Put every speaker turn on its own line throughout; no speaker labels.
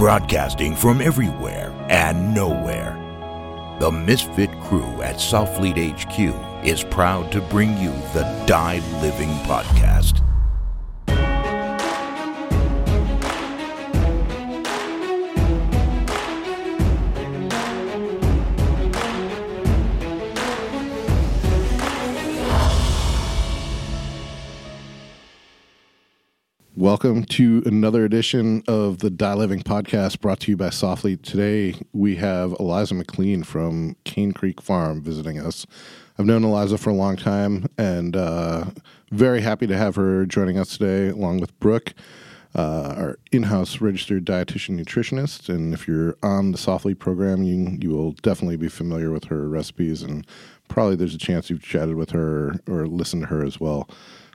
Broadcasting from everywhere and nowhere. The Misfit crew at Southfleet HQ is proud to bring you the Die Living Podcast.
Welcome to another edition of the Die Living podcast brought to you by Softly. Today we have Eliza MacLean from Cane Creek Farm visiting us. I've known Eliza for a long time and uh, very happy to have her joining us today, along with Brooke, uh, our in house registered dietitian nutritionist. And if you're on the Softly program, you, you will definitely be familiar with her recipes, and probably there's a chance you've chatted with her or listened to her as well.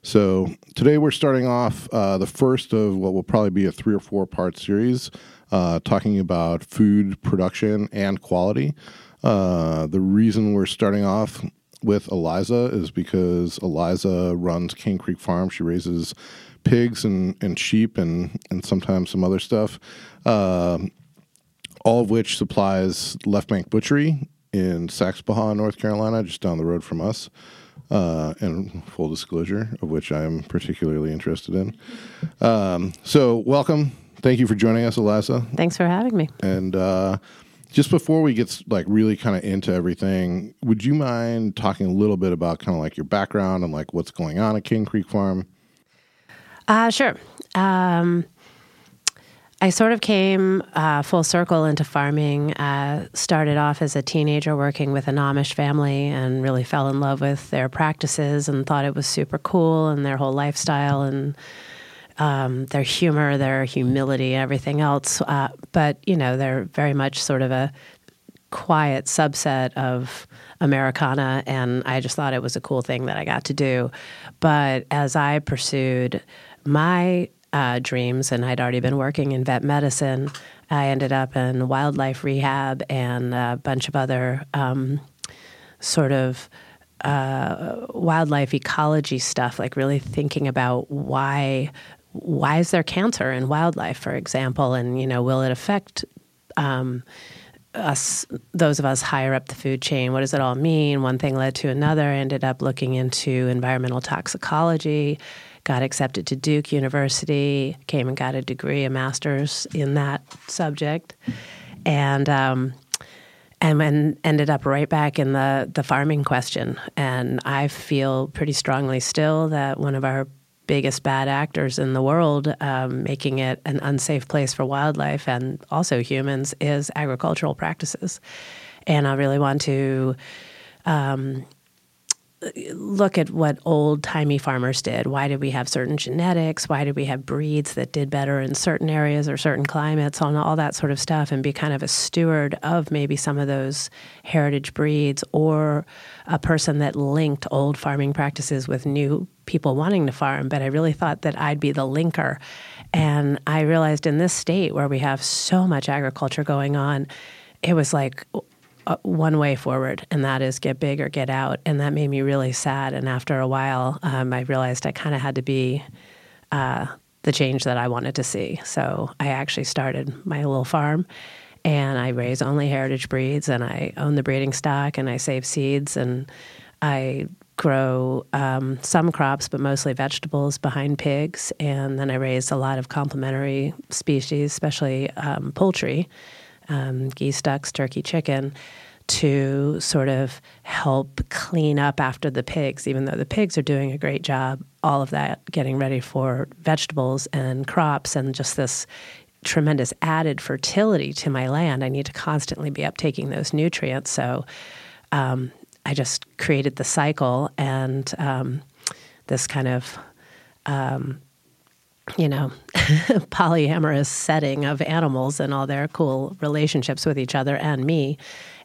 So today we're starting off uh, the first of what will probably be a three or four part series, uh, talking about food production and quality. Uh, the reason we're starting off with Eliza is because Eliza runs Cane Creek Farm. She raises pigs and, and sheep and, and sometimes some other stuff, um, all of which supplies Left Bank Butchery in Saxapahaw, North Carolina, just down the road from us uh, and full disclosure, of which I'm particularly interested in. Um, so, welcome. Thank you for joining us, Eliza.
Thanks for having me.
And uh, just before we get like really kind of into everything, would you mind talking a little bit about kind of like your background and like what's going on at Cane Creek Farm?
Uh, sure. Um, I sort of came uh, full circle into farming. Uh, started off as a teenager working with an Amish family and really fell in love with their practices and thought it was super cool and their whole lifestyle and um, their humor, their humility, everything else. Uh, but, you know, they're very much sort of a quiet subset of Americana, and I just thought it was a cool thing that I got to do. But as I pursued my uh, dreams, and I'd already been working in vet medicine. I ended up in wildlife rehab and a bunch of other um, sort of uh, wildlife ecology stuff, like really thinking about why why is there cancer in wildlife, for example, and you know, will it affect um, us, those of us higher up the food chain? What does it all mean? One thing led to another. I ended up looking into environmental toxicology got accepted to Duke University, came and got a degree, a master's in that subject, and um, and then ended up right back in the the farming question. And I feel pretty strongly still that one of our biggest bad actors in the world, um, making it an unsafe place for wildlife and also humans, is agricultural practices. And I really want to um, look at what old timey farmers did. Why did we have certain genetics? Why did we have breeds that did better in certain areas or certain climates, on all that sort of stuff, and be kind of a steward of maybe some of those heritage breeds or a person that linked old farming practices with new people wanting to farm. But I really thought that I'd be the linker. And I realized in this state where we have so much agriculture going on, it was like, uh, one way forward, and that is get big or get out. And that made me really sad. And after a while, um, I realized I kind of had to be uh, the change that I wanted to see. So I actually started my little farm, and I raise only heritage breeds, and I own the breeding stock, and I save seeds, and I grow um, some crops, but mostly vegetables behind pigs. And then I raise a lot of complementary species, especially um, poultry um, geese, ducks, turkey, chicken to sort of help clean up after the pigs, even though the pigs are doing a great job, all of that getting ready for vegetables and crops and just this tremendous added fertility to my land. I need to constantly be uptaking those nutrients. So um, I just created the cycle and um, this kind of um, you know, polyamorous setting of animals and all their cool relationships with each other and me.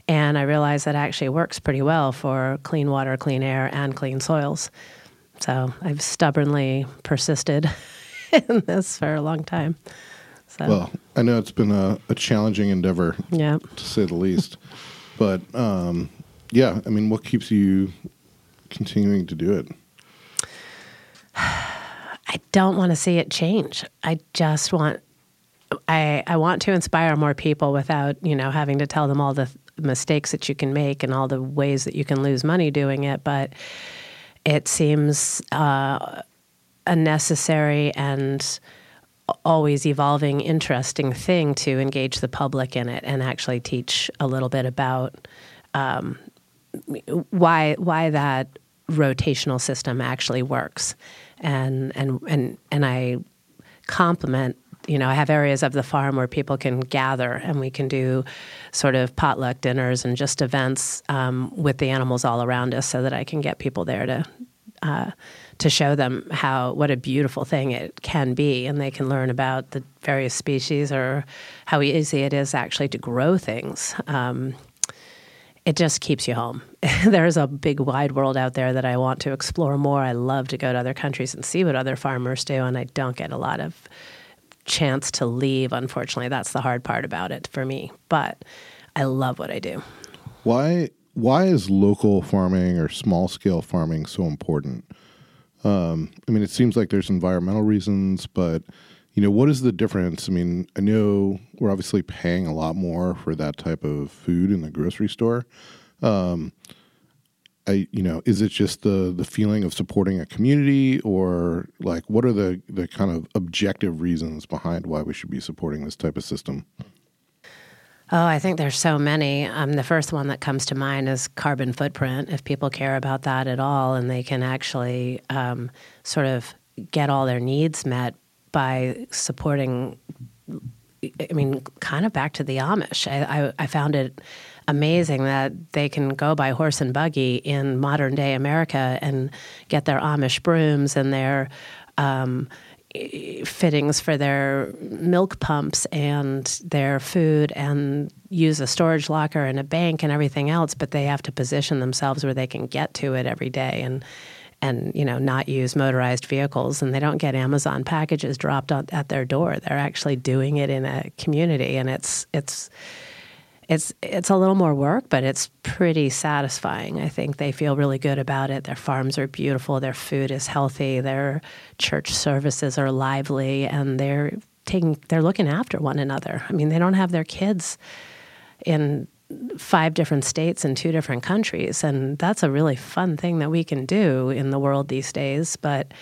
And I realized that actually works pretty well for clean water, clean air, and clean soils. So I've stubbornly persisted in this for a long time. So.
Well, I know it's been a, a challenging endeavor,
yeah.
to say the least. but um, yeah, I mean, what keeps you continuing to do it?
I don't want to see it change. I just want I, I want to inspire more people without you know having to tell them all the mistakes that you can make and all the ways that you can lose money doing it. But it seems uh, a necessary and always evolving, interesting thing to engage the public in it and actually teach a little bit about um, why why that rotational system actually works, and and and and I compliment. You know, I have areas of the farm where people can gather, and we can do sort of potluck dinners and just events um, with the animals all around us, so that I can get people there to uh, to show them how what a beautiful thing it can be, and they can learn about the various species or how easy it is actually to grow things. Um, it just keeps you home. There's a big wide world out there that I want to explore more. I love to go to other countries and see what other farmers do, and I don't get a lot of chance to leave. Unfortunately, that's the hard part about it for me. But I love what I do.
Why why is local farming or small scale farming so important? Um, I mean, it seems like there's environmental reasons, but you know, what is the difference? I mean, I know we're obviously paying a lot more for that type of food in the grocery store. Um, I, you know, is it just the the feeling of supporting a community, or like what are the the kind of objective reasons behind why we should be supporting this type of system?
Oh, I think there's so many. Um, the first one that comes to mind is carbon footprint. If people care about that at all, and they can actually um, sort of get all their needs met by supporting, I mean, kind of back to the Amish. I, I, I found it amazing that they can go by horse and buggy in modern day America and get their Amish brooms and their um, fittings for their milk pumps and their food and use a storage locker and a bank and everything else but they have to position themselves where they can get to it every day and and you know not use motorized vehicles and they don't get Amazon packages dropped at their door they're actually doing it in a community and it's it's it's it's a little more work, but it's pretty satisfying. I think they feel really good about it. Their farms are beautiful, their food is healthy, their church services are lively, and they're taking they're looking after one another. I mean, they don't have their kids in five different states in two different countries, and that's a really fun thing that we can do in the world these days, but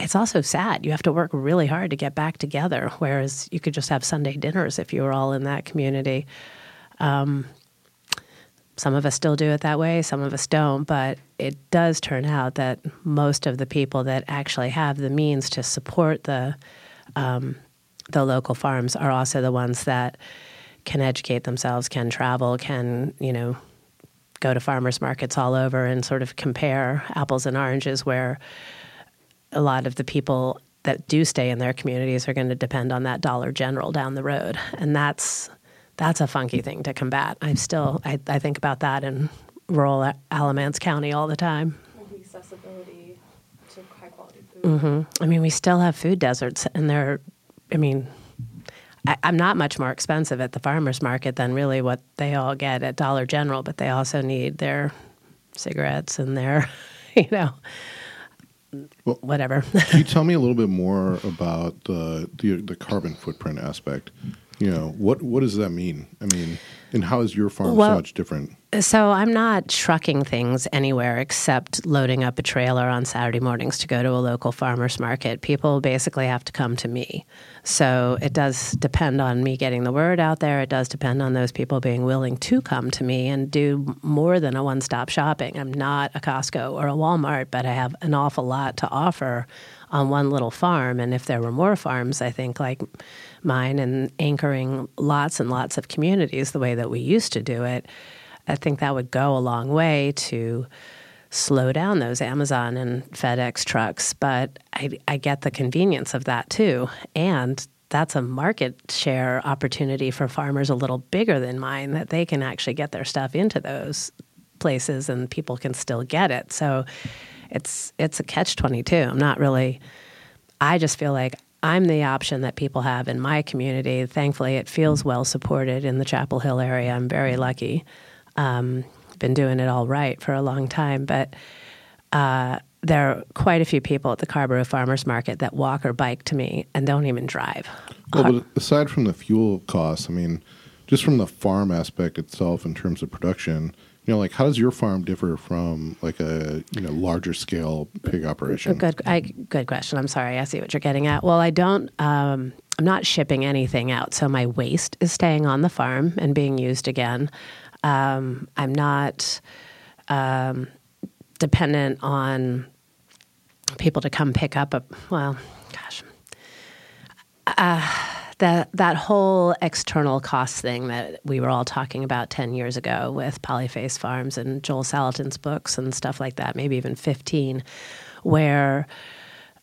it's also sad. You have to work really hard to get back together, whereas you could just have Sunday dinners if you were all in that community. Um, some of us still do it that way, some of us don't, but it does turn out that most of the people that actually have the means to support the um, the local farms are also the ones that can educate themselves, can travel, can you know go to farmers markets all over and sort of compare apples and oranges where a lot of the people that do stay in their communities are going to depend on that Dollar General down the road, and that's that's a funky thing to combat. I still I, I think about that in rural Alamance County all the time.
the accessibility to high quality food.
Mm-hmm. I mean, we still have food deserts, and they're. I mean, I, I'm not much more expensive at the farmers market than really what they all get at Dollar General, but they also need their cigarettes and their, you know. Well, whatever.
can you tell me a little bit more about the, the the carbon footprint aspect? you know what what does that mean i mean and how is your farm well, so much different?
so i'm not trucking things anywhere except loading up a trailer on saturday mornings to go to a local farmers market. People basically have to come to me. So it does depend on me getting the word out there. It does depend on those people being willing to come to me and do more than a one-stop shopping. I'm not a costco or a walmart but i have an awful lot to offer on one little farm. And if there were more farms, I think like mine and anchoring lots and lots of communities the way that we used to do it, I think that would go a long way to slow down those Amazon and FedEx trucks. But I, I get the convenience of that too. And that's a market share opportunity for farmers a little bigger than mine that they can actually get their stuff into those places and people can still get it. So it's it's a catch 22. I'm not really I just feel like I'm the option that people have in my community. Thankfully, it feels well supported in the Chapel Hill area. I'm very lucky. Um, been doing it all right for a long time, but uh, there are quite a few people at the Carrboro Farmers Market that walk or bike to me and don't even drive.
Well, but aside from the fuel costs, I mean, just from the farm aspect itself in terms of production, you know, like how does your farm differ from like a you know larger scale pig operation?
Good, I, good question. I'm sorry. I see what you're getting at. Well, I don't. Um, I'm not shipping anything out, so my waste is staying on the farm and being used again. Um, I'm not um, dependent on people to come pick up a. Well, gosh. Uh, that that whole external cost thing that we were all talking about 10 years ago with Polyface Farms and Joel Salatin's books and stuff like that, maybe even 15, where,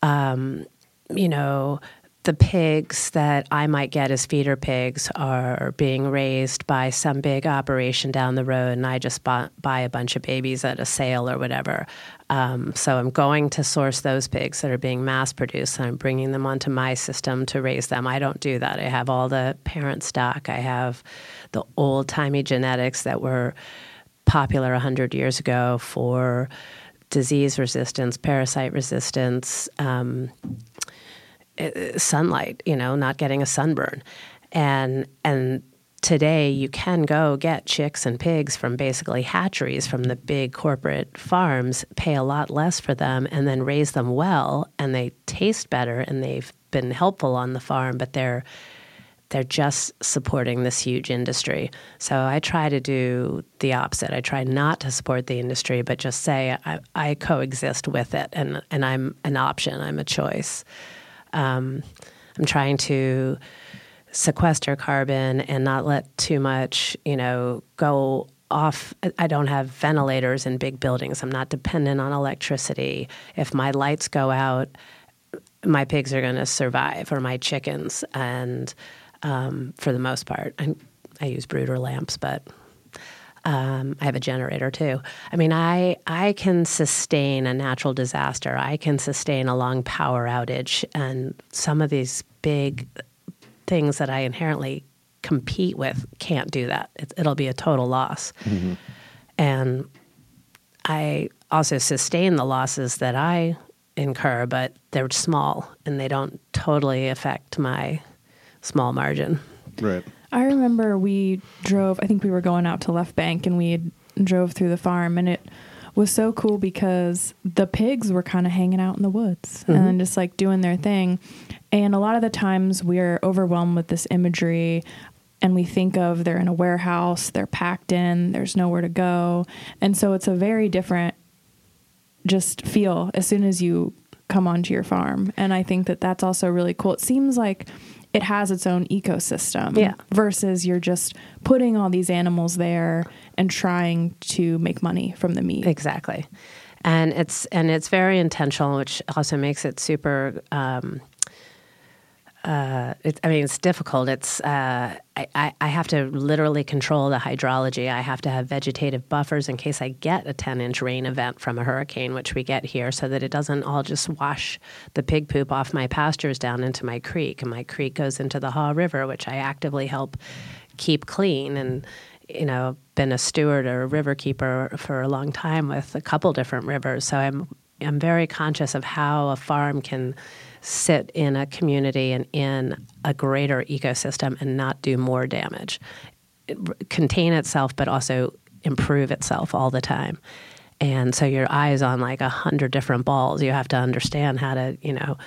um, you know, the pigs that I might get as feeder pigs are being raised by some big operation down the road, and I just buy, buy a bunch of babies at a sale or whatever. Um, so I'm going to source those pigs that are being mass produced, and I'm bringing them onto my system to raise them. I don't do that. I have all the parent stock. I have the old timey genetics that were popular 100 years ago for disease resistance, parasite resistance. Um, uh, sunlight, you know, not getting a sunburn. And and today you can go get chicks and pigs from basically hatcheries from the big corporate farms, pay a lot less for them and then raise them well and they taste better and they've been helpful on the farm, but they're they're just supporting this huge industry. So I try to do the opposite. I try not to support the industry, but just say I, I coexist with it and, and I'm an option, I'm a choice. Um, I'm trying to sequester carbon and not let too much, you know, go off. I don't have ventilators in big buildings. I'm not dependent on electricity. If my lights go out, my pigs are going to survive, or my chickens. And um, for the most part, I, I use brooder lamps, but um, I have a generator too. I mean, I I can sustain a natural disaster. I can sustain a long power outage, and some of these big things that I inherently compete with can't do that. It, will be a total loss. Mm-hmm. And I also sustain the losses that I incur, but they're small and they don't totally affect my small margin.
Right.
I remember we drove, I think we were going out to Left Bank and we drove through the farm and it was so cool because the pigs were kind of hanging out in the woods mm-hmm. and just like doing their thing. And a lot of the times we're overwhelmed with this imagery and we think of they're in a warehouse, they're packed in, there's nowhere to go. And so it's a very different just feel as soon as you come onto your farm. And I think that that's also really cool. It seems like it has its own ecosystem
yeah.
versus you're just putting all these animals there and trying to make money from the meat.
Exactly. And it's and it's very intentional, which also makes it super um, uh, it, I mean, it's difficult. It's uh, I, I have to literally control the hydrology. I have to have vegetative buffers in case I get a 10 inch rain event from a hurricane, which we get here, so that it doesn't all just wash the pig poop off my pastures down into my creek. And my creek goes into the Haw River, which I actively help keep clean. And you know, been a steward or a river keeper for a long time with a couple different rivers, so I'm I'm very conscious of how a farm can sit in a community and in a greater ecosystem and not do more damage. It, contain itself, but also improve itself all the time. And so your eyes on like a hundred different balls. You have to understand how to, you know,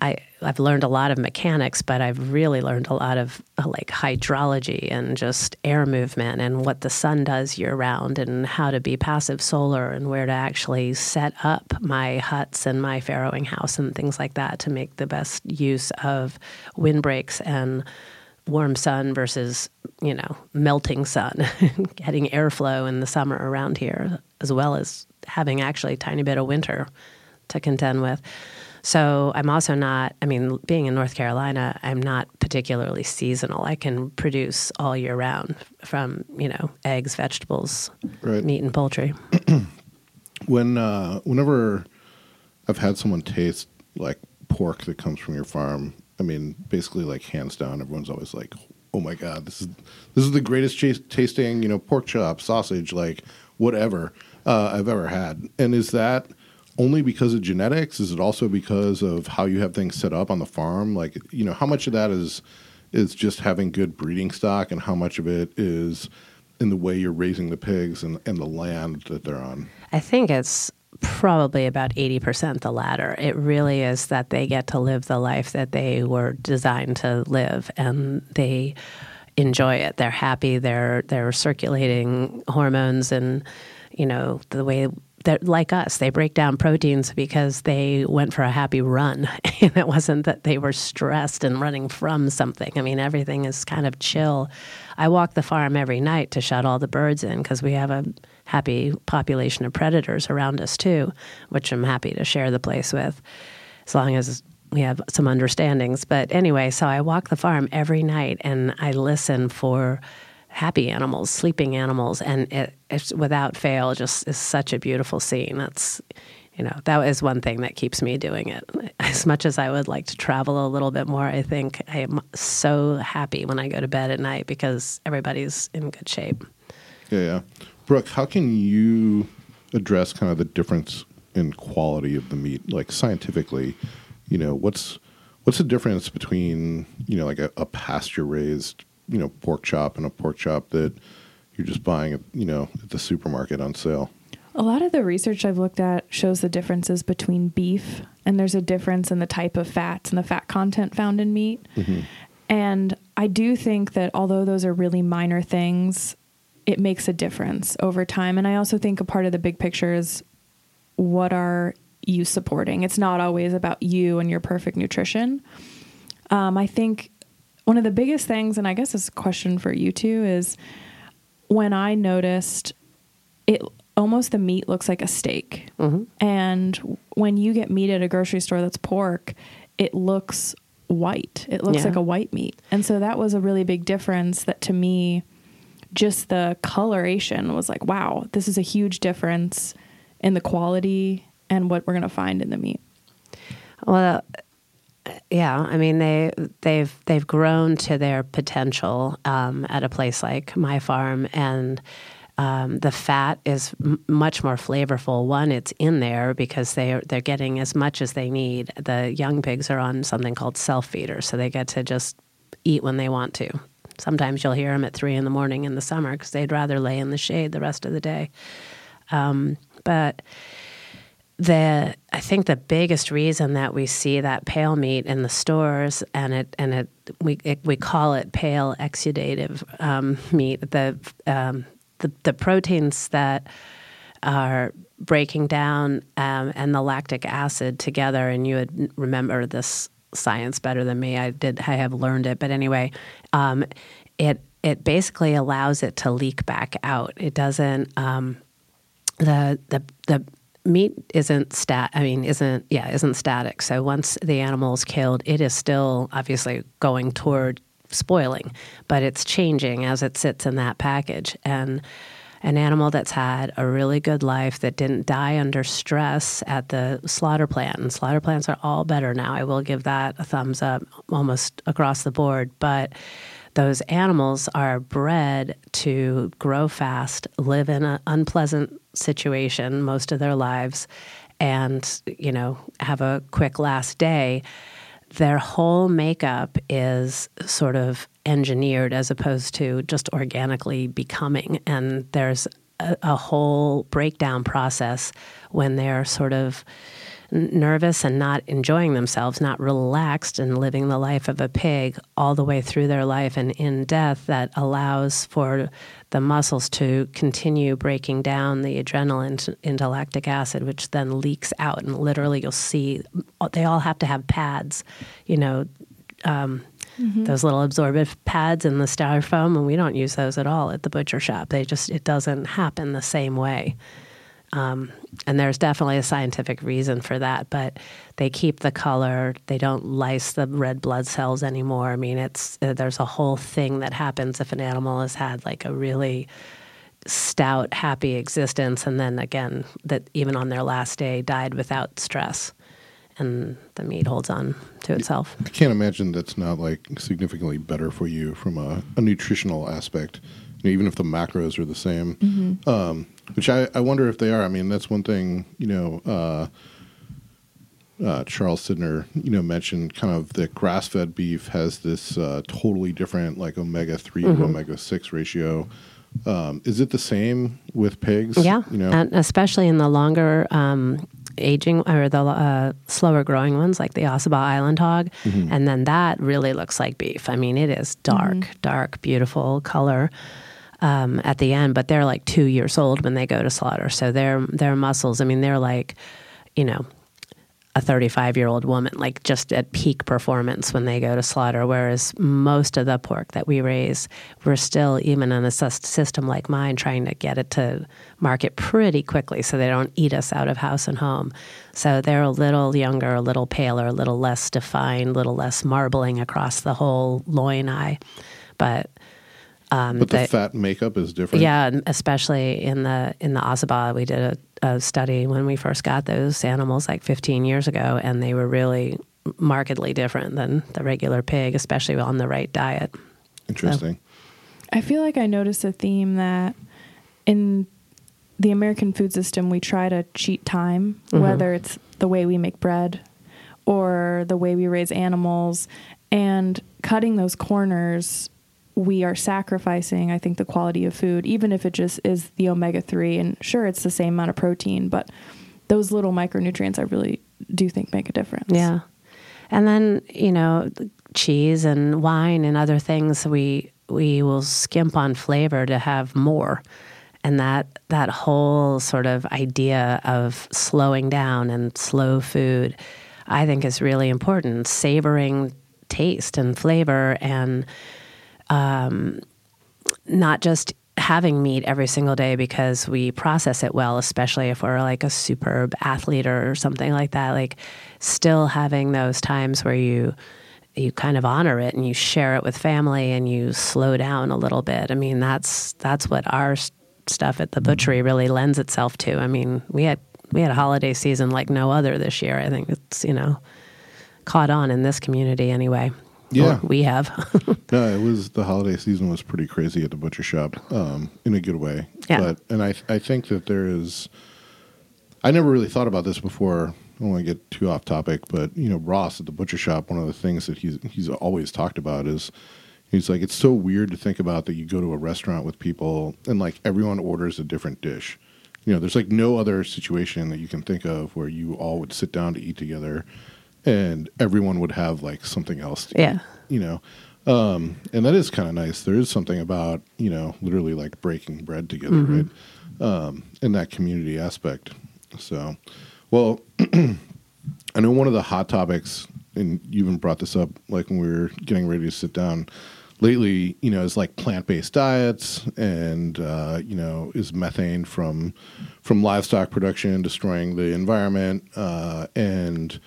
I I've learned a lot of mechanics, but I've really learned a lot of uh, like hydrology and just air movement and what the sun does year round and how to be passive solar and where to actually set up my huts and my farrowing house and things like that to make the best use of windbreaks and warm sun versus you know melting sun getting airflow in the summer around here as well as having actually a tiny bit of winter to contend with so I'm also not, I mean, being in North Carolina, I'm not particularly seasonal. I can produce all year round from, you know, eggs, vegetables, right. meat, and poultry.
when, uh, whenever I've had someone taste like pork that comes from your farm, I mean, basically, like hands down, everyone's always like, "Oh my god, this is this is the greatest ch- tasting, you know, pork chop, sausage, like whatever uh, I've ever had." And is that only because of genetics? Is it also because of how you have things set up on the farm? Like, you know, how much of that is is just having good breeding stock, and how much of it is in the way you're raising the pigs and, and the land that they're on?
I think it's probably about 80% the latter. It really is that they get to live the life that they were designed to live and they enjoy it. They're happy, they're they're circulating hormones and you know, the way they're like us. They break down proteins because they went for a happy run. and it wasn't that they were stressed and running from something. I mean, everything is kind of chill. I walk the farm every night to shut all the birds in because we have a happy population of predators around us too, which I'm happy to share the place with as long as we have some understandings. But anyway, so I walk the farm every night and I listen for happy animals, sleeping animals, and it, it's without fail just is such a beautiful scene. That's you know that is one thing that keeps me doing it. As much as I would like to travel a little bit more, I think I am so happy when I go to bed at night because everybody's in good shape.
Yeah, yeah. Brooke, how can you address kind of the difference in quality of the meat, like scientifically? You know, what's what's the difference between you know like a, a pasture raised you know pork chop and a pork chop that you're just buying at you know at the supermarket on sale?
A lot of the research I've looked at shows the differences between beef, and there's a difference in the type of fats and the fat content found in meat.
Mm-hmm.
And I do think that although those are really minor things, it makes a difference over time. And I also think a part of the big picture is what are you supporting? It's not always about you and your perfect nutrition. Um, I think one of the biggest things, and I guess this a question for you too, is when I noticed it almost the meat looks like a steak.
Mhm.
And when you get meat at a grocery store that's pork, it looks white. It looks
Yeah.
like a white meat. And so that was a really big difference that to me, just the coloration was like, wow, this is a huge difference in the quality and what we're going to find in the meat.
Well, yeah, I mean they they've they've grown to their potential um, at a place like my farm, and um, the fat is m- much more flavorful. One, it's in there because they are, they're getting as much as they need. The young pigs are on something called self feeder, so they get to just eat when they want to. Sometimes you'll hear them at three in the morning in the summer because they'd rather lay in the shade the rest of the day. Um, but the I think the biggest reason that we see that pale meat in the stores and it and it we it, we call it pale exudative um, meat the um, the the proteins that are breaking down um, and the lactic acid together. And you would remember this science better than me. I did I have learned it. But anyway um, it it basically allows it to leak back out. It doesn't um, the the the meat isn't stat i mean isn't yeah isn't static. So once the animal is killed it is still obviously going toward spoiling but it's changing as it sits in that package. And an animal that's had a really good life that didn't die under stress at the slaughter plant and slaughter plants are all better now i will give that a thumbs up almost across the board but those animals are bred to grow fast, live in an unpleasant situation most of their lives, and you know have a quick last day. Their whole makeup is sort of engineered as opposed to just organically becoming, and there's a, a whole breakdown process when they're sort of nervous and not enjoying themselves, not relaxed and living the life of a pig all the way through their life and in death that allows for the muscles to continue breaking down the adrenaline into lactic acid, which then leaks out. And literally, you'll see they all have to have pads, you know. Um, Those little absorbent pads in the styrofoam, and we don't use those at all at the butcher shop. They just, it doesn't happen the same way. Um, and there's definitely a scientific reason for that, but they keep the color. They don't lyse the red blood cells anymore. I mean, it's uh, there's a whole thing that happens if an animal has had like a really stout, happy existence, and then again that even on their last day died without stress, and the meat holds on to itself.
I can't imagine that's not like significantly better for you from a, a nutritional aspect, you know, even if the macros are the same. Um, Which I, I wonder if they are. I mean, that's one thing, you know, uh, uh, Charles Sidner, you know, mentioned kind of that grass fed beef has this uh, totally different, like omega 3
Mm-hmm.
to omega 6 ratio. Um, is it the same with pigs?
Yeah,
You know,
and especially in the longer um, aging or the uh, slower growing ones, like the Ossabaw Island hog,
Mm-hmm.
and then that really looks like beef. I mean, it is dark, dark, beautiful color um, at the end, but they're like two years old when they go to slaughter, so their their muscles. I mean, they're like, you know. A 35 year old woman, like just at peak performance when they go to slaughter. Whereas most of the pork that we raise, we're still, even in a system like mine, trying to get it to market pretty quickly so they don't eat us out of house and home. So they're a little younger, a little paler, a little less defined, a little less marbling across the whole loin eye. But um,
but the
they-
fat makeup is different.
yeah, especially in the in the Ossabaw, we did a, a study when we first got those animals like 15 years ago, and they were really markedly different than the regular pig, especially on the right diet.
Interesting.
I feel like I noticed a theme that in the American food system, we try to cheat time, whether it's the way we make bread or the way we raise animals. And cutting those corners, we are sacrificing, I think, the quality of food, even if it just is the omega 3. And sure, it's the same amount of protein, but those little micronutrients I really do think make a difference.
Yeah. And then, you know, cheese and wine and other things we we will skimp on flavor to have more. And that that whole sort of idea of slowing down and slow food I think is really important. Savoring taste and flavor and um, not just having meat every single day because we process it well, especially if we're like a superb athlete or something like that. Like, still having those times where you you kind of honor it and you share it with family and you slow down a little bit. I mean, that's that's what our stuff at the butchery really lends itself to. I mean, we had we had a holiday season like no other this year. I think it's you know caught on in this community anyway.
Yeah.
Or we have.
No, it was the holiday season was pretty crazy at the butcher shop, um, in a good way.
Yeah.
But and I I think that there is. I never really thought about this before. I don't want to get too off topic, but you know, Ross at the butcher shop. One of the things that he's he's always talked about is he's like it's so weird to think about that you go to a restaurant with people and like everyone orders a different dish. You know, there's like no other situation that you can think of where you all would sit down to eat together, and everyone would have like something else. To
Yeah.
you know. Um, and that is kind of nice. There is something about you know literally like breaking bread together, right? Um, in that community aspect. So, well, I know one of the hot topics, and you even brought this up, like when we were getting ready to sit down lately. You know, is like plant based diets, and uh, you know, is methane from from livestock production destroying the environment, uh, and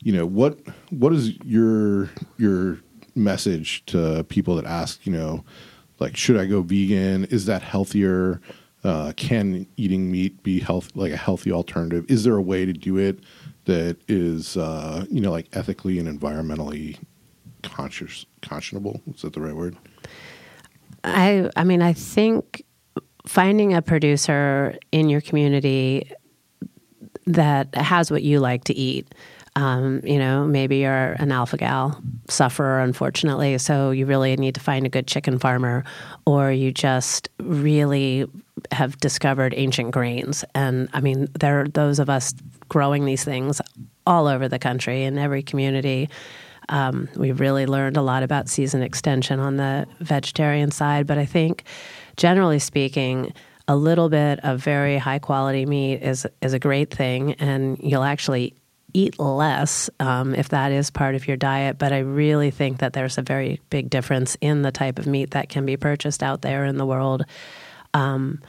you know what what is your your message to people that ask you know like should i go vegan? Is that healthier? Uh, can eating meat be health like a healthy alternative? Is there a way to do it that is uh, you know like ethically and environmentally conscious conscionable? Is that the right word?
I I mean I think finding a producer in your community that has what you like to eat. Um, you know, maybe you're an alpha gal sufferer, unfortunately, so you really need to find a good chicken farmer, or you just really have discovered ancient grains. And I mean, there are those of us growing these things all over the country in every community. Um, we've really learned a lot about season extension on the vegetarian side, but I think generally speaking, a little bit of very high quality meat is is a great thing, and you'll actually eat less um, if that is part of your diet. But I really think that there's a very big difference in the type of meat that can be purchased out there in the world. Um,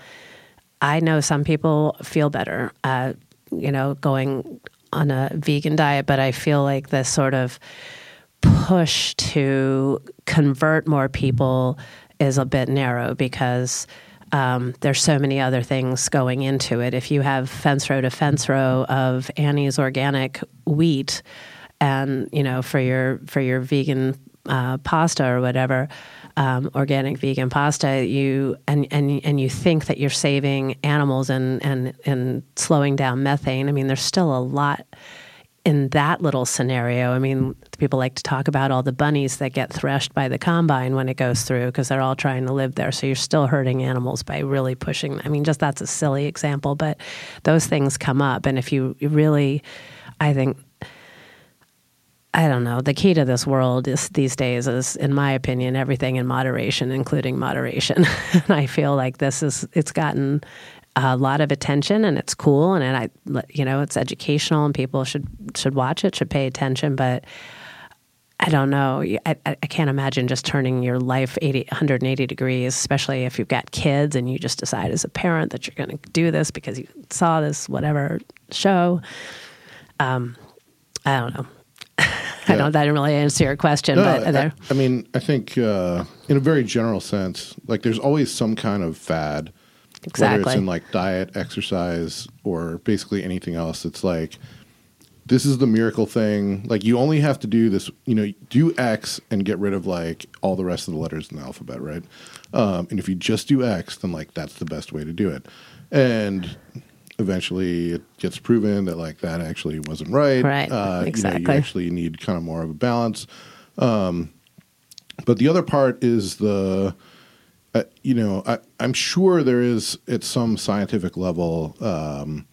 I know some people feel better, uh, you know, going on a vegan diet, but I feel like this sort of push to convert more people is a bit narrow because um, there's so many other things going into it. If you have fence row to fence row of Annie's organic wheat, and you know for your for your vegan uh, pasta or whatever, um, organic vegan pasta, you and and and you think that you're saving animals and and and slowing down methane. I mean, there's still a lot in that little scenario. I mean, people like to talk about all the bunnies that get threshed by the combine when it goes through because they're all trying to live there. So you're still hurting animals by really pushing. I mean, just that's a silly example, but those things come up, and if you really, I think I don't know. The key to this world is these days is, in my opinion, everything in moderation, including moderation. and I feel like this is it's gotten a lot of attention, and it's cool, and I, you know, it's educational, and people should should watch it, should pay attention. But I don't know. I, I can't imagine just turning your life 80, 180 degrees, especially if you've got kids and you just decide as a parent that you're going to do this because you saw this whatever show. Um, I don't know. I don't. That didn't really answer your question,
No,
but
I, I mean, I think uh, in a very general sense, like there's always some kind of fad, whether it's in like diet, exercise, or basically anything else. It's like this is the miracle thing. Like you only have to do this, you know, do X and get rid of like all the rest of the letters in the alphabet, right? Um, and if you just do X, then like that's the best way to do it. And eventually, it gets proven that like that actually wasn't right.
Right,
Uh, You, know,
exactly.
you actually need kind of more of a balance. Um, but the other part is the uh, you know I, i'm sure there is at some scientific level um,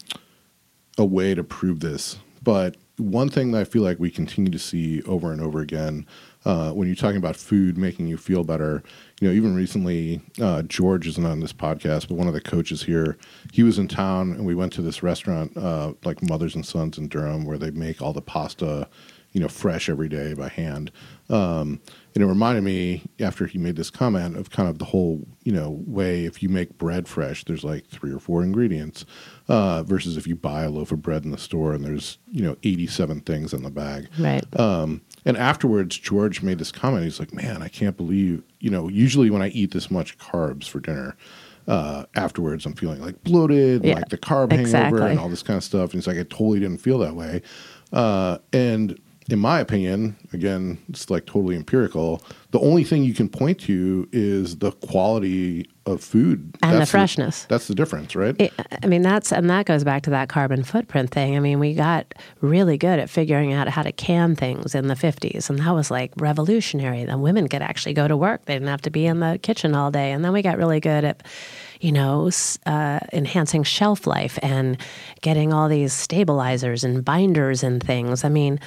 a way to prove this but one thing that i feel like we continue to see over and over again uh, when you're talking about food making you feel better you know even recently uh, george isn't on this podcast but one of the coaches here he was in town and we went to this restaurant uh, like mothers and sons in durham where they make all the pasta you know fresh every day by hand. Um, and it reminded me after he made this comment of kind of the whole you know way if you make bread fresh there's like three or four ingredients uh, versus if you buy a loaf of bread in the store and there's you know 87 things in the bag
right.
um, and afterwards, George made this comment. He's like, "Man, I can't believe you know. Usually, when I eat this much carbs for dinner, uh, afterwards I'm feeling like bloated,
Yeah,
like the carb hangover, and all this kind of stuff." And he's like, "I totally didn't feel that way." Uh, and in my opinion, again, it's like totally empirical. The only thing you can point to is the quality of food
And the
That's
freshness.
that's the difference, right?
It, I mean, that's and that goes back to that carbon footprint thing. I mean, we got really good at figuring out how to can things in the 50s, and that was like revolutionary. The women could actually go to work; they didn't have to be in the kitchen all day. And then we got really good at, you know, uh, enhancing shelf life and getting all these stabilizers and binders and things. I mean.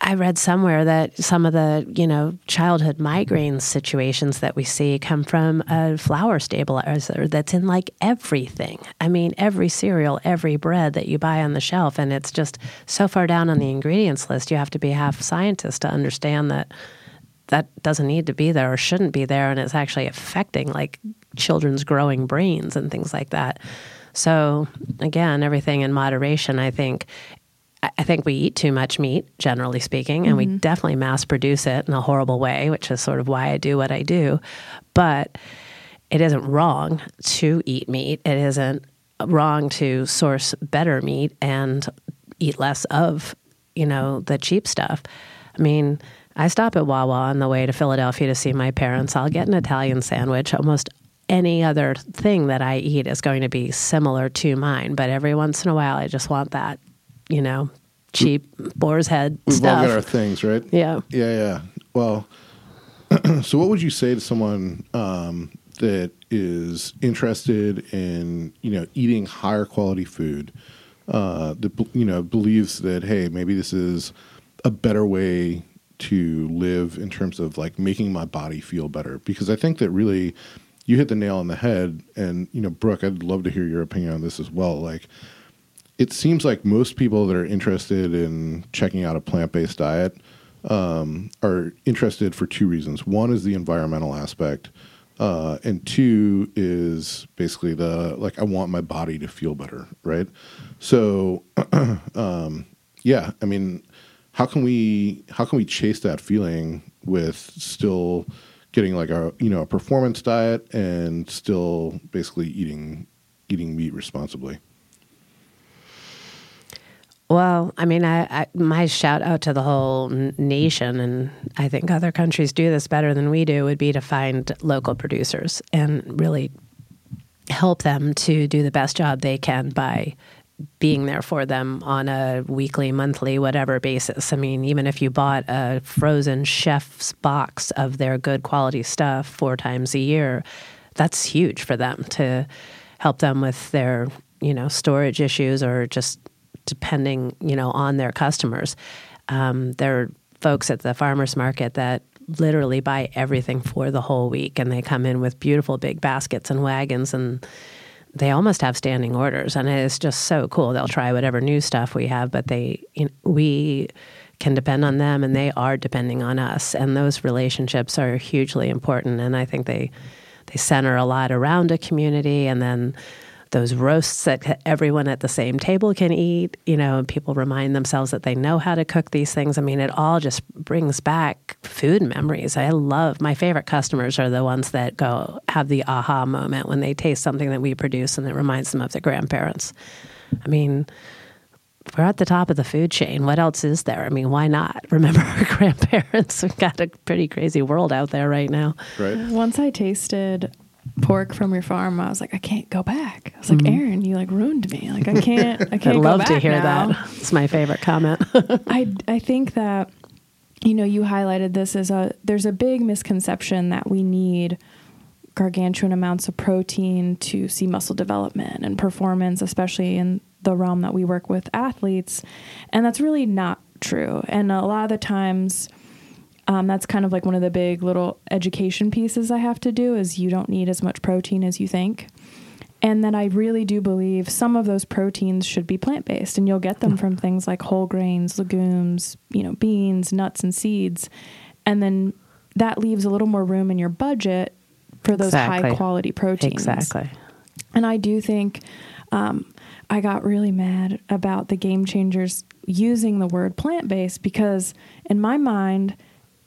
I read somewhere that some of the, you know, childhood migraine situations that we see come from a flour stabilizer that's in like everything. I mean, every cereal, every bread that you buy on the shelf. And it's just so far down on the ingredients list, you have to be half scientist to understand that that doesn't need to be there or shouldn't be there. And it's actually affecting like children's growing brains and things like that. So, again, everything in moderation, I think. I think we eat too much meat, generally speaking, and we mm-hmm. definitely mass produce it in a horrible way, which is sort of why I do what I do. But it isn't wrong to eat meat. It isn't wrong to source better meat and eat less of, you know, the cheap stuff. I mean, I stop at Wawa on the way to Philadelphia to see my parents. I'll get an Italian sandwich. Almost any other thing that I eat is going to be similar to mine, but every once in a while, I just want that, you know, cheap boar's head
We've all
stuff.
got our things, right?
yeah.
Yeah, yeah. Well, so what would you say to someone um, that is interested in you know eating higher quality food? Uh, that you know believes that hey, maybe this is a better way to live in terms of like making my body feel better. Because I think that really you hit the nail on the head. And you know, Brooke, I'd love to hear your opinion on this as well. Like it seems like most people that are interested in checking out a plant based diet um, are interested for two reasons. One is the environmental aspect, uh, and two is basically the like I want my body to feel better, right? So, um, yeah, I mean, how can we how can we chase that feeling with still getting like a you know a performance diet and still basically eating eating meat responsibly?
Well, I mean, I, I, my shout out to the whole nation, and I think other countries do this better than we do, would be to find local producers and really help them to do the best job they can by being there for them on a weekly, monthly, whatever basis. I mean, even if you bought a frozen chef's box of their good quality stuff four times a year, that's huge for them to help them with their, you know, storage issues or just depending, you know, on their customers. Um, there are folks at the farmers market that literally buy everything for the whole week and they come in with beautiful big baskets and wagons and they almost have standing orders. And it's just so cool. They'll try whatever new stuff we have but they you know, we can depend on them and they are depending on us. And those relationships are hugely important and i think they they center a lot around a community and then those roasts that everyone at the same table can eat, you know, and people remind themselves that they know how to cook these things. I mean, it all just brings back food memories. I love my favorite customers are the ones that go have the aha moment when they taste something that we produce and it reminds them of their grandparents. I mean, we're at the top of the food chain. What else is there? I mean, why not remember our grandparents? We've got a pretty crazy world out there right now.
Right.
Once I tasted pork from your farm, I was like, I can't go back. I was like, mm-hmm. Aaron, you like ruined me. Like I can't, I can't. go
love to
back
hear
now.
that. It's my favorite comment.
I I think that you know you highlighted this as a there's a big misconception that we need gargantuan amounts of protein to see muscle development and performance, especially in the realm that we work with athletes, and that's really not true. And a lot of the times. Um, that's kind of like one of the big little education pieces I have to do is you don't need as much protein as you think. And then I really do believe some of those proteins should be plant based, and you'll get them from things like whole grains, legumes, you know, beans, nuts, and seeds. And then that leaves a little more room in your budget for those
Exactly.
high quality proteins.
exactly.
And I do think um, I got really mad about the game changers using the word plant based because, in my mind,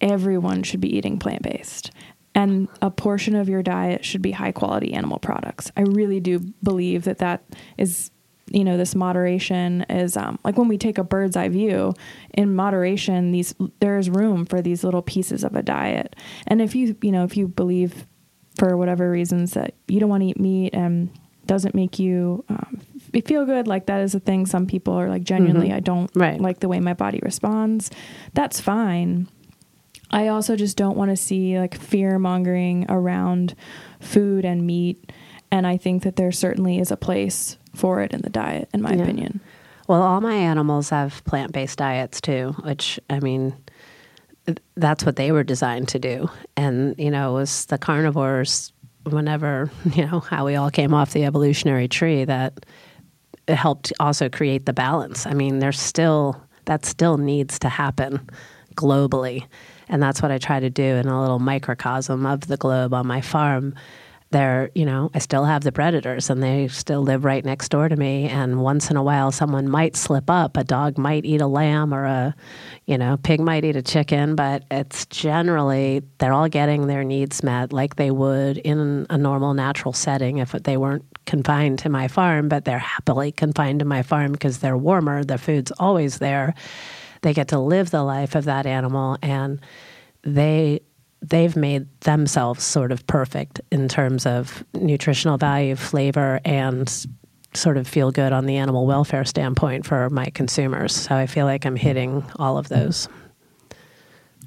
everyone should be eating plant based. And a portion of your diet should be high quality animal products. I really do believe that that is, you know, this moderation is um, like when we take a bird's eye view. In moderation, these there is room for these little pieces of a diet. And if you, you know, if you believe for whatever reasons that you don't want to eat meat and doesn't make you um, feel good like that is a thing some people are like genuinely i don't
Right.
like the way my body responds that's fine i also just don't want to see like fear mongering around food and meat and i think that there certainly is a place for it in the diet in my
Yeah.
opinion
Well, all my animals have plant based diets too, which I mean, that's what they were designed to do. And, you know, it was the carnivores, whenever, you know, how we all came off the evolutionary tree that helped also create the balance. I mean, there's still, that still needs to happen globally. And that's what I try to do in a little microcosm of the globe on my farm. There, you know, I still have the predators and they still live right next door to me. And once in a while, someone might slip up. A dog might eat a lamb or a, you know, pig might eat a chicken, but it's generally, they're all getting their needs met like they would in a normal natural setting if they weren't confined to my farm, but they're happily confined to my farm because they're warmer. The food's always there. They get to live the life of that animal and they they've made themselves sort of perfect in terms of nutritional value, flavor, and sort of feel good on the animal welfare standpoint for my consumers. So I feel like I'm hitting all of those.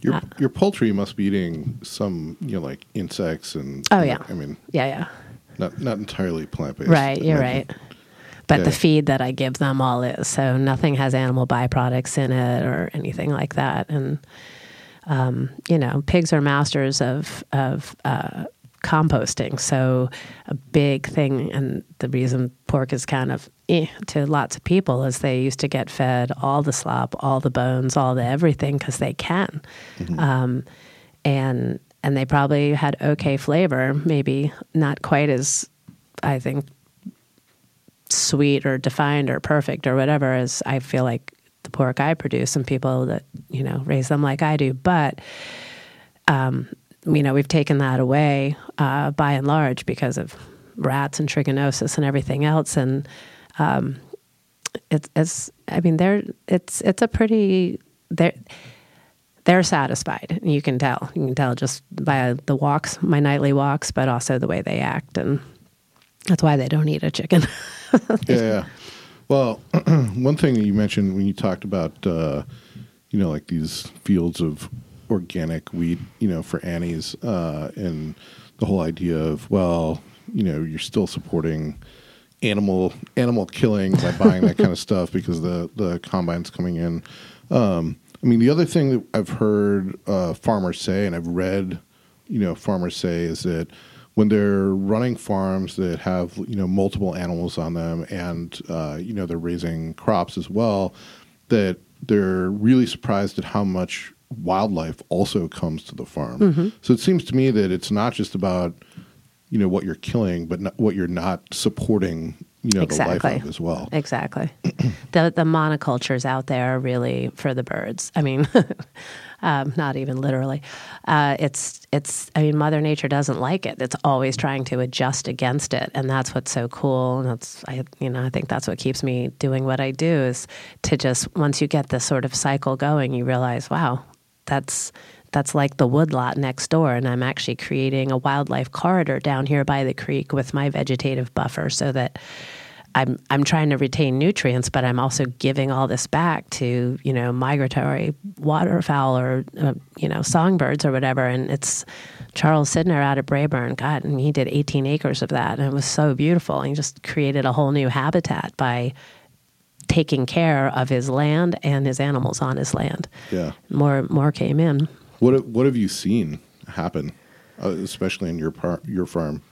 Your
Uh,
your poultry must be eating some, you know, like insects and.
Oh, yeah.
I mean,
Yeah, yeah.
not not entirely plant based.
Right, you're right. But the feed that I give them all is so nothing has animal byproducts in it or anything like that. And um, you know, pigs are masters of of uh, composting. So a big thing, and the reason pork is kind of eh, to lots of people is they used to get fed all the slop, all the bones, all the everything because they can, um, and and they probably had okay flavor, maybe not quite as I think sweet or defined or perfect or whatever as I feel like the pork I produce and people that, you know, raise them like I do. But, um, you know, we've taken that away uh, by and large because of rats and trichinosis and everything else. And um, it's it's I mean they're it's it's a pretty they're they're satisfied. You can tell. You can tell just by the walks, my nightly walks, but also the way they act, and that's why they don't eat a chicken.
yeah, yeah. Well, one thing that you mentioned when you talked about, uh, you know, like these fields of organic wheat, you know, for Annie's, uh, and the whole idea of, well, you know, you're still supporting animal animal killing by buying that kind of stuff because the the combine's coming in. Um, I mean, the other thing that I've heard uh, farmers say, and I've read, you know, farmers say is that when they're running farms that have you know multiple animals on them and uh, you know they're raising crops as well, that they're really surprised at how much wildlife also comes to the farm.
Mm-hmm.
So it seems to me that it's not just about you know what you're killing, but not, what you're not supporting. You know the
Exactly.
life of as well.
Exactly. the the monocultures out there are really for the birds. I mean, um, not even literally. Uh, it's it's. I mean, Mother Nature doesn't like it. It's always trying to adjust against it, and that's what's so cool. And that's I you know I think that's what keeps me doing what I do is to just once you get this sort of cycle going, you realize, wow, that's that's like the woodlot next door and i'm actually creating a wildlife corridor down here by the creek with my vegetative buffer so that i'm i'm trying to retain nutrients but i'm also giving all this back to you know migratory waterfowl or uh, you know songbirds or whatever. And it's charles sidner out of brayburn god and he did 18 acres of that. And it was so beautiful. And he just created a whole new habitat by taking care of his land and his animals on his land.
Yeah.
more more came in.
What what have you seen happen, uh, especially in your par- your farm?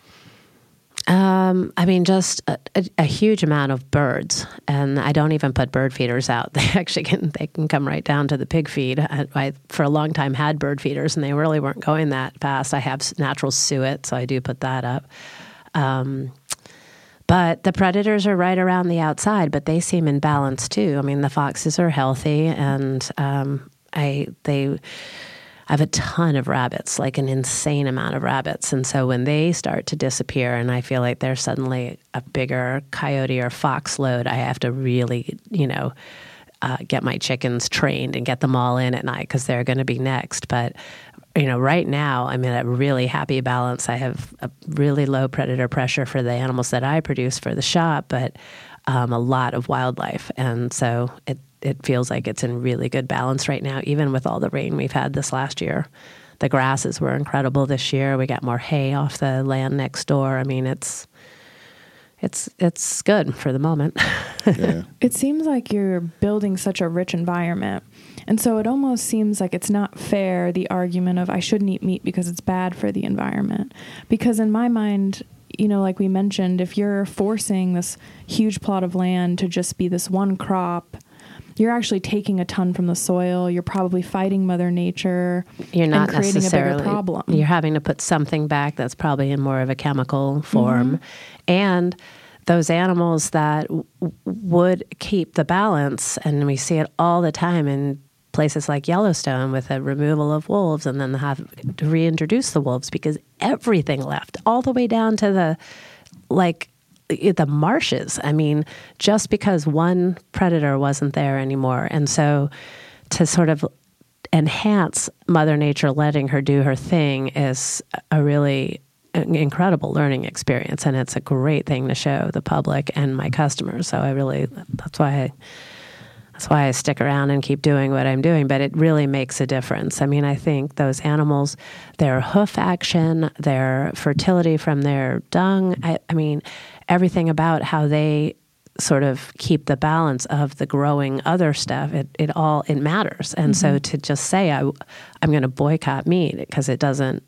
Um, I mean, just a, a, a huge amount of birds, and I don't even put bird feeders out. They actually can they can come right down to the pig feed. I, I for a long time had bird feeders, and they really weren't going that fast. I have natural suet, so I do put that up. Um, but the predators are right around the outside, but they seem in balance too. I mean, the foxes are healthy, and um, I they. I have a ton of rabbits, like an insane amount of rabbits. And so when they start to disappear and I feel like they're suddenly a bigger coyote or fox load, I have to really, you know, uh, get my chickens trained and get them all in at night because they're going to be next. But, you know, right now I'm in a really happy balance. I have a really low predator pressure for the animals that I produce for the shop, but um, a lot of wildlife. And so it, it feels like it's in really good balance right now, even with all the rain we've had this last year. The grasses were incredible this year. We got more hay off the land next door. I mean, it's it's it's good for the moment.
Yeah.
It seems like you're building such a rich environment. And so it almost seems like it's not fair the argument of I shouldn't eat meat because it's bad for the environment. Because in my mind, you know, like we mentioned, if you're forcing this huge plot of land to just be this one crop, you're actually taking a ton from the soil. You're probably fighting Mother Nature.
You're not
and creating a
necessarily
bigger problem.
You're having to put something back that's probably in more of a chemical form, mm-hmm. and those animals that w- would keep the balance, and we see it all the time in places like Yellowstone with the removal of wolves, and then they have to reintroduce the wolves because everything left, all the way down to the like the marshes. I mean, just because one predator wasn't there anymore, and so to sort of enhance Mother Nature letting her do her thing is a really incredible learning experience, and it's a great thing to show the public and my customers. So I really that's why I. That's why I stick around and keep doing what I'm doing, but it really makes a difference. I mean, I think those animals, their hoof action, their fertility from their dung, I, I mean, everything about how they sort of keep the balance of the growing other stuff, it, it all, it matters. And so to just say, I, I'm going to boycott meat because it doesn't,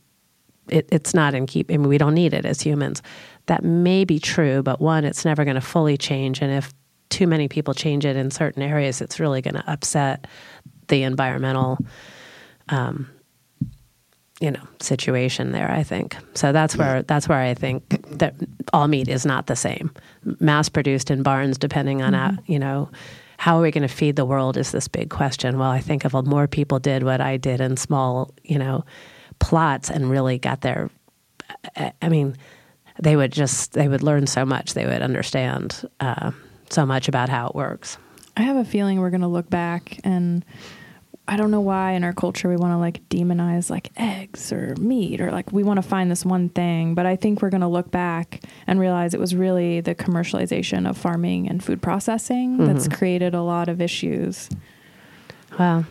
it, it's not in keep, I mean, we don't need it as humans. That may be true, but one, it's never going to fully change. And if too many people change it in certain areas, it's really going to upset the environmental, um, you know, situation there. I think so. That's where that's where I think that all meat is not the same. Mass produced in barns, depending on how you know. How are we going to feed the world? Is this big question? Well, I think if more people did what I did in small, you know, plots and really got their, I- I mean, they would just they would learn so much. They would understand uh, so much about how it works.
I have a feeling we're going to look back and I don't know why in our culture we want to like demonize like eggs or meat or like we want to find this one thing, but I think we're going to look back and realize it was really the commercialization of farming and food processing that's mm-hmm. created a lot of issues.
Well,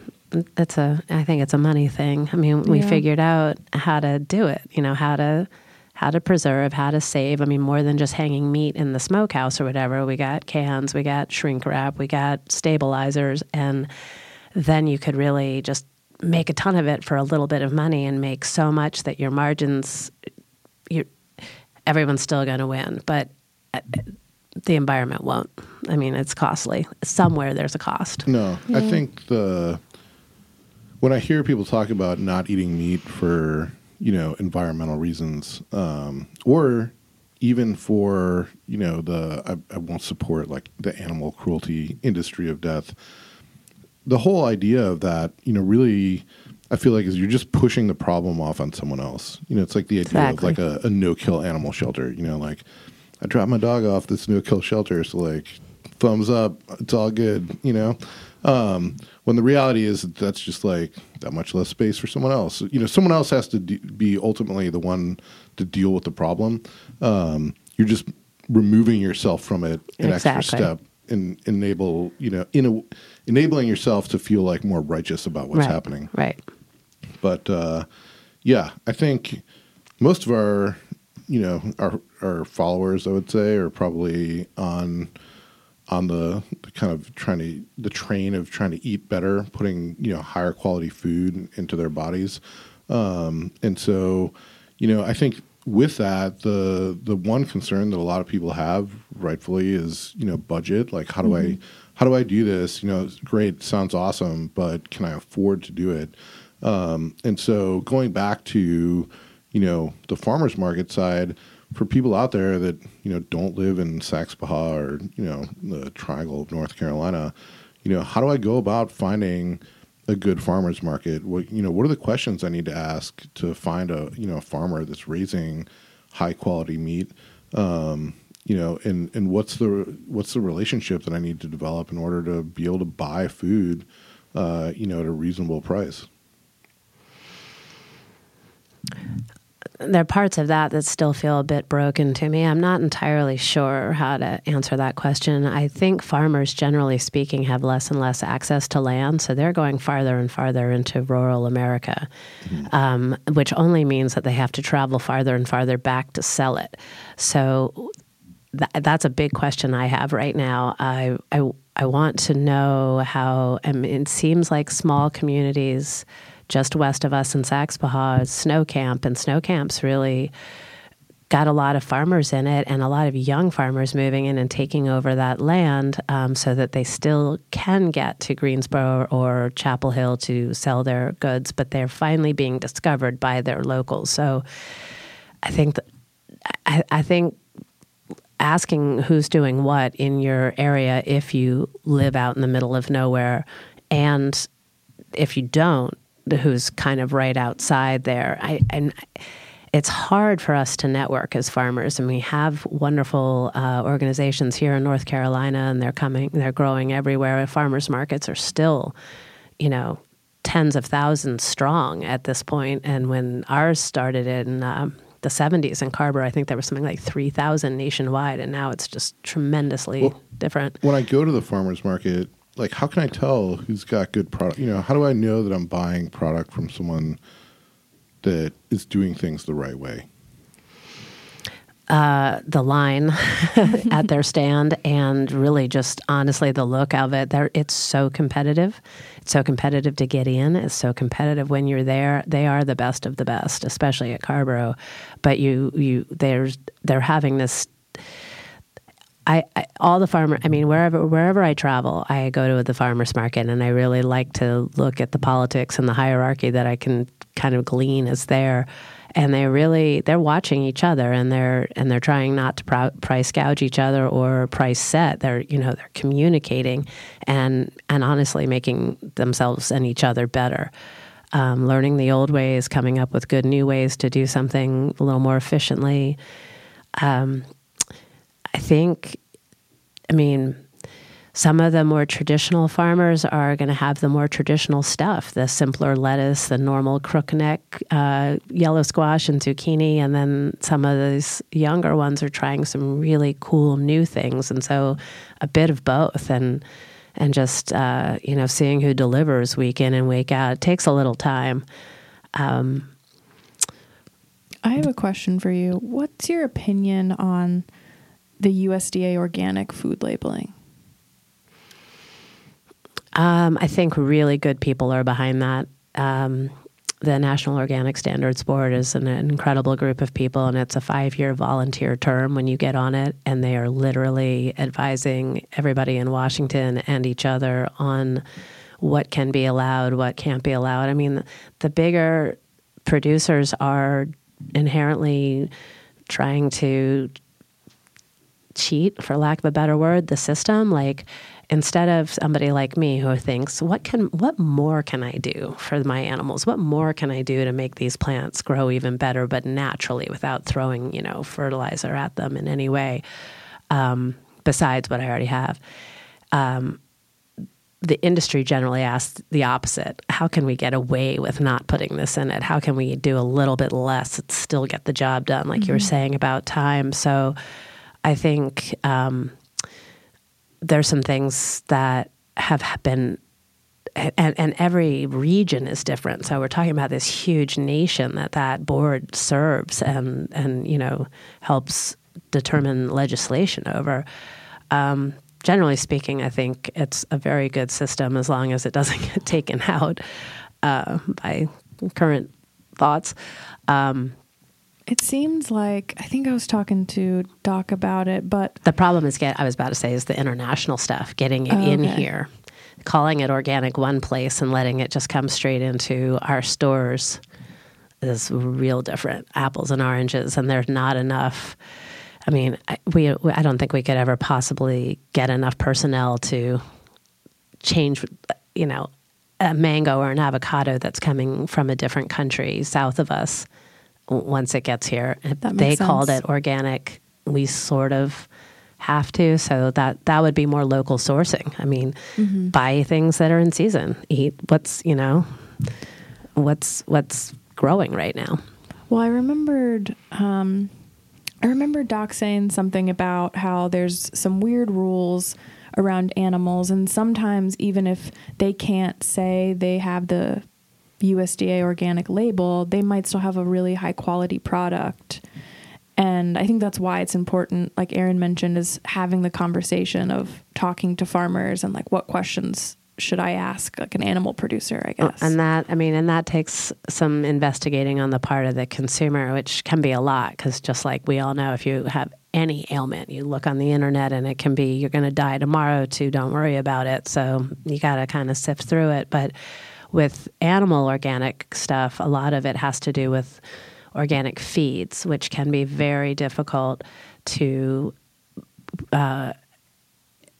it's a I think it's a money thing. I mean, we
Yeah.
figured out how to do it, you know, how to how to preserve, how to save. I mean, more than just hanging meat in the smokehouse or whatever. We got cans, we got shrink wrap, we got stabilizers and then you could really just make a ton of it for a little bit of money and make so much that your margins you everyone's still going to win, but uh, the environment won't. I mean, it's costly. Somewhere there's a cost.
No, I think the when I hear people talk about not eating meat for you know environmental reasons, um, or even for you know the I, I won't support like the animal cruelty industry of death. The whole idea of that, you know, really, I feel like is you're just pushing the problem off on someone else. You know, it's like the idea
Exactly.
of like a, a no kill animal shelter. You know, like I dropped my dog off this no kill shelter, so like thumbs up, it's all good. You know, um, when the reality is that that's just like that much less space for someone else. You know, someone else has to de- be ultimately the one to deal with the problem. Um, you're just removing yourself from it an extra step and enable you know in a enabling yourself to feel like more righteous about what's
right.
happening
Right.
but uh, yeah, I think most of our, you know, our our followers, I would say, are probably on on the, the kind of trying to the train of trying to eat better, putting you know higher quality food into their bodies, um, and so you know I think with that the the one concern that a lot of people have rightfully is you know budget. Like how do I how do I do this? You know great sounds awesome but can I afford to do it? Um, and so going back to you know the farmers market side for people out there that you know don't live in Saxapahaw or you know the Triangle of North Carolina, you know how do I go about finding a good farmers market? What you know what are the questions I need to ask to find a you know a farmer that's raising high quality meat? Um, you know, and and what's the what's the relationship that I need to develop in order to be able to buy food, uh, you know, at a reasonable price?
There are parts of that that still feel a bit broken to me. I'm not entirely sure how to answer that question. I think farmers, generally speaking, have less and less access to land, so they're going farther and farther into rural America, um, which only means that they have to travel farther and farther back to sell it. So th- that's a big question I have right now. I, I, I want to know how, I mean, it seems like small communities just west of us in Saxapahaw, Snow Camp, and Snow Camp's really got a lot of farmers in it and a lot of young farmers moving in and taking over that land um, so that they still can get to Greensboro or Chapel Hill to sell their goods, but they're finally being discovered by their locals. So I think that, I, I think asking who's doing what in your area if you live out in the middle of nowhere and if you don't who's kind of right outside there I and it's hard for us to network as farmers and we have wonderful uh, organizations here in North Carolina and they're coming they're growing everywhere farmers markets are still you know tens of thousands strong at this point. and when ours started in um, the 70s in Carver, I think there was something like 3,000 nationwide, and now it's just tremendously
Well-
different.
when I go to the farmers market, like how can I tell who's got good product? You know, how do I know that I'm buying product from someone that is doing things the right way?
Uh, the line at their stand and really just honestly the look of it there it's so competitive it's so competitive to get in it's so competitive when you're there they are the best of the best especially at Carrboro but you you there's they're having this I, I all the farmer I mean wherever wherever I travel I go to the farmers market and I really like to look at the politics and the hierarchy that I can kind of glean is there. And they really they're watching each other and they're and they're trying not to prou- price gouge each other or price set. They're you know they're communicating and and honestly making themselves and each other better. Um, learning the old ways coming up with good new ways to do something a little more efficiently I think I mean, some of the more traditional farmers are going to have the more traditional stuff the simpler lettuce, the normal crookneck, uh, yellow squash, and zucchini. And then some of these younger ones are trying some really cool new things. And so a bit of both. And and just uh, you know seeing who delivers week in and week out. It takes a little time. Um,
I have a question for you. What's your opinion on the USDA organic food labeling?
Um, I think really good people are behind that. Um, the National Organic Standards Board is an incredible group of people, and it's a five year volunteer term when you get on it. And they are literally advising everybody in Washington and each other on what can be allowed, what can't be allowed. I mean, the bigger producers are inherently trying to cheat, for lack of a better word, the system. Like, instead of somebody like me who thinks what can what more can i do for my animals what more can i do to make these plants grow even better but naturally without throwing you know fertilizer at them in any way um, besides what i already have um, the industry generally asks the opposite how can we get away with not putting this in it how can we do a little bit less and still get the job done like mm-hmm. you were mm-hmm. saying about time so i think um, there's some things that have been and, and, every region is different. So we're talking about this huge nation that that board serves and and you know helps determine legislation over. Um, generally speaking, I think it's a very good system as long as it doesn't get taken out uh, by current thoughts. Um,
it seems like I think I was talking to Doc about it, but
the problem is get I was about to say is the international stuff, getting it oh, in here, calling it organic one place and letting it just come straight into our stores is real different. Apples and oranges, and there's not enough. I mean, I, we I don't think we could ever possibly get enough personnel to change, you know, a mango or an avocado that's coming from a different country south of us once it gets here. They sense. called it organic. We sort of have to, so that that would be more local sourcing. I mean, mm-hmm. buy things that are in season. Eat what's you know, what's what's growing right now.
Well, I remembered. Um, I remember Doc saying something about how there's some weird rules around animals, and sometimes even if they can't say they have the USDA organic label, they might still have a really high quality product. And I think that's why it's important, like Aaron mentioned, is having the conversation of talking to farmers and like what questions should I ask like an animal producer, I oh, guess.
And that, I mean, and that takes some investigating on the part of the consumer, which can be a lot because just like we all know, if you have any ailment, you look on the internet and it can be you're going to die tomorrow too, don't worry about it. So you got to kind of sift through it. But with animal organic stuff, a lot of it has to do with organic feeds, which can be very difficult to uh,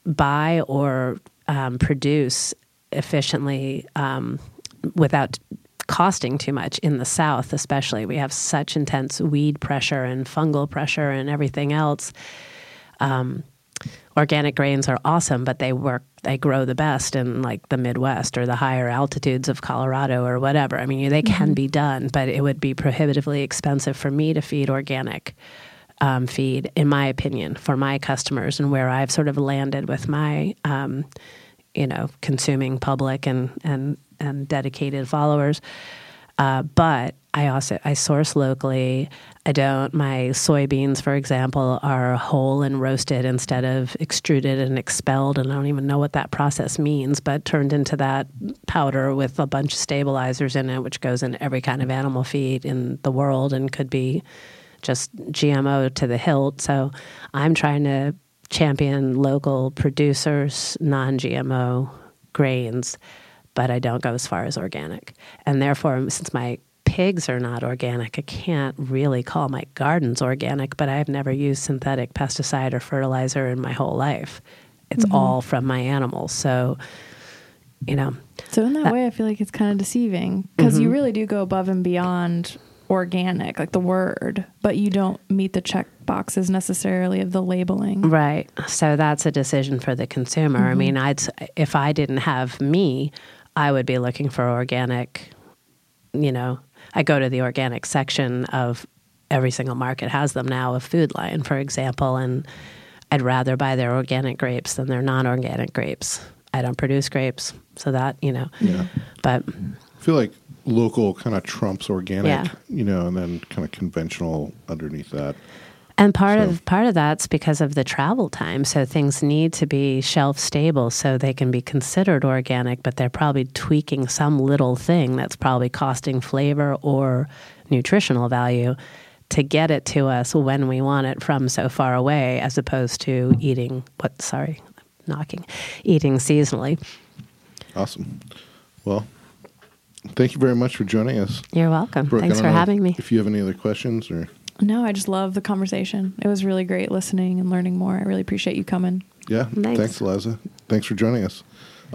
buy or um, produce efficiently um, without costing too much in the south especially. We have such intense weed pressure and fungal pressure and everything else. Um, organic grains are awesome, but they work, they grow the best in like the Midwest or the higher altitudes of Colorado or whatever. I mean, they can mm-hmm. be done, but it would be prohibitively expensive for me to feed organic um, feed, in my opinion, for my customers and where I've sort of landed with my, um, you know, consuming public and and and dedicated followers. Uh, but I also I source locally. I don't. My soybeans, for example, are whole and roasted instead of extruded and expelled, and I don't even know what that process means. But turned into that powder with a bunch of stabilizers in it, which goes in every kind of animal feed in the world and could be just GMO to the hilt. So I'm trying to champion local producers, non-GMO grains but I don't go as far as organic. And therefore, since my pigs are not organic, I can't really call my gardens organic, but I've never used synthetic pesticide or fertilizer in my whole life. It's mm-hmm. all from my animals. So, you know.
So, in that, that way, I feel like it's kind of deceiving because mm-hmm. you really do go above and beyond organic, like the word, but you don't meet the check boxes necessarily of the labeling.
Right. So that's a decision for the consumer. I mean, I'd if I didn't have me, I would be looking for organic. You know, I go to the organic section of every single market has them now of Food Lion, for example, and I'd rather buy their organic grapes than their non-organic grapes. I don't produce grapes, so that you know.
Yeah.
But
I feel like local kind of trumps organic,
Yeah.
you know, and then kind of conventional underneath that.
And part
So-
of part of that's because of the travel time. So things need to be shelf stable so they can be considered organic, but they're probably tweaking some little thing that's probably costing flavor or nutritional value to get it to us when we want it from so far away, as opposed to eating what sorry, knocking, eating seasonally.
Awesome. Well, thank you very much for joining us.
You're welcome.
Brooke,
Thanks for having me.
If you have any other questions or
No, I just love the conversation. It was really great listening and learning more. I really appreciate you coming.
yeah,
Thanks.
thanks Eliza. Thanks for joining us.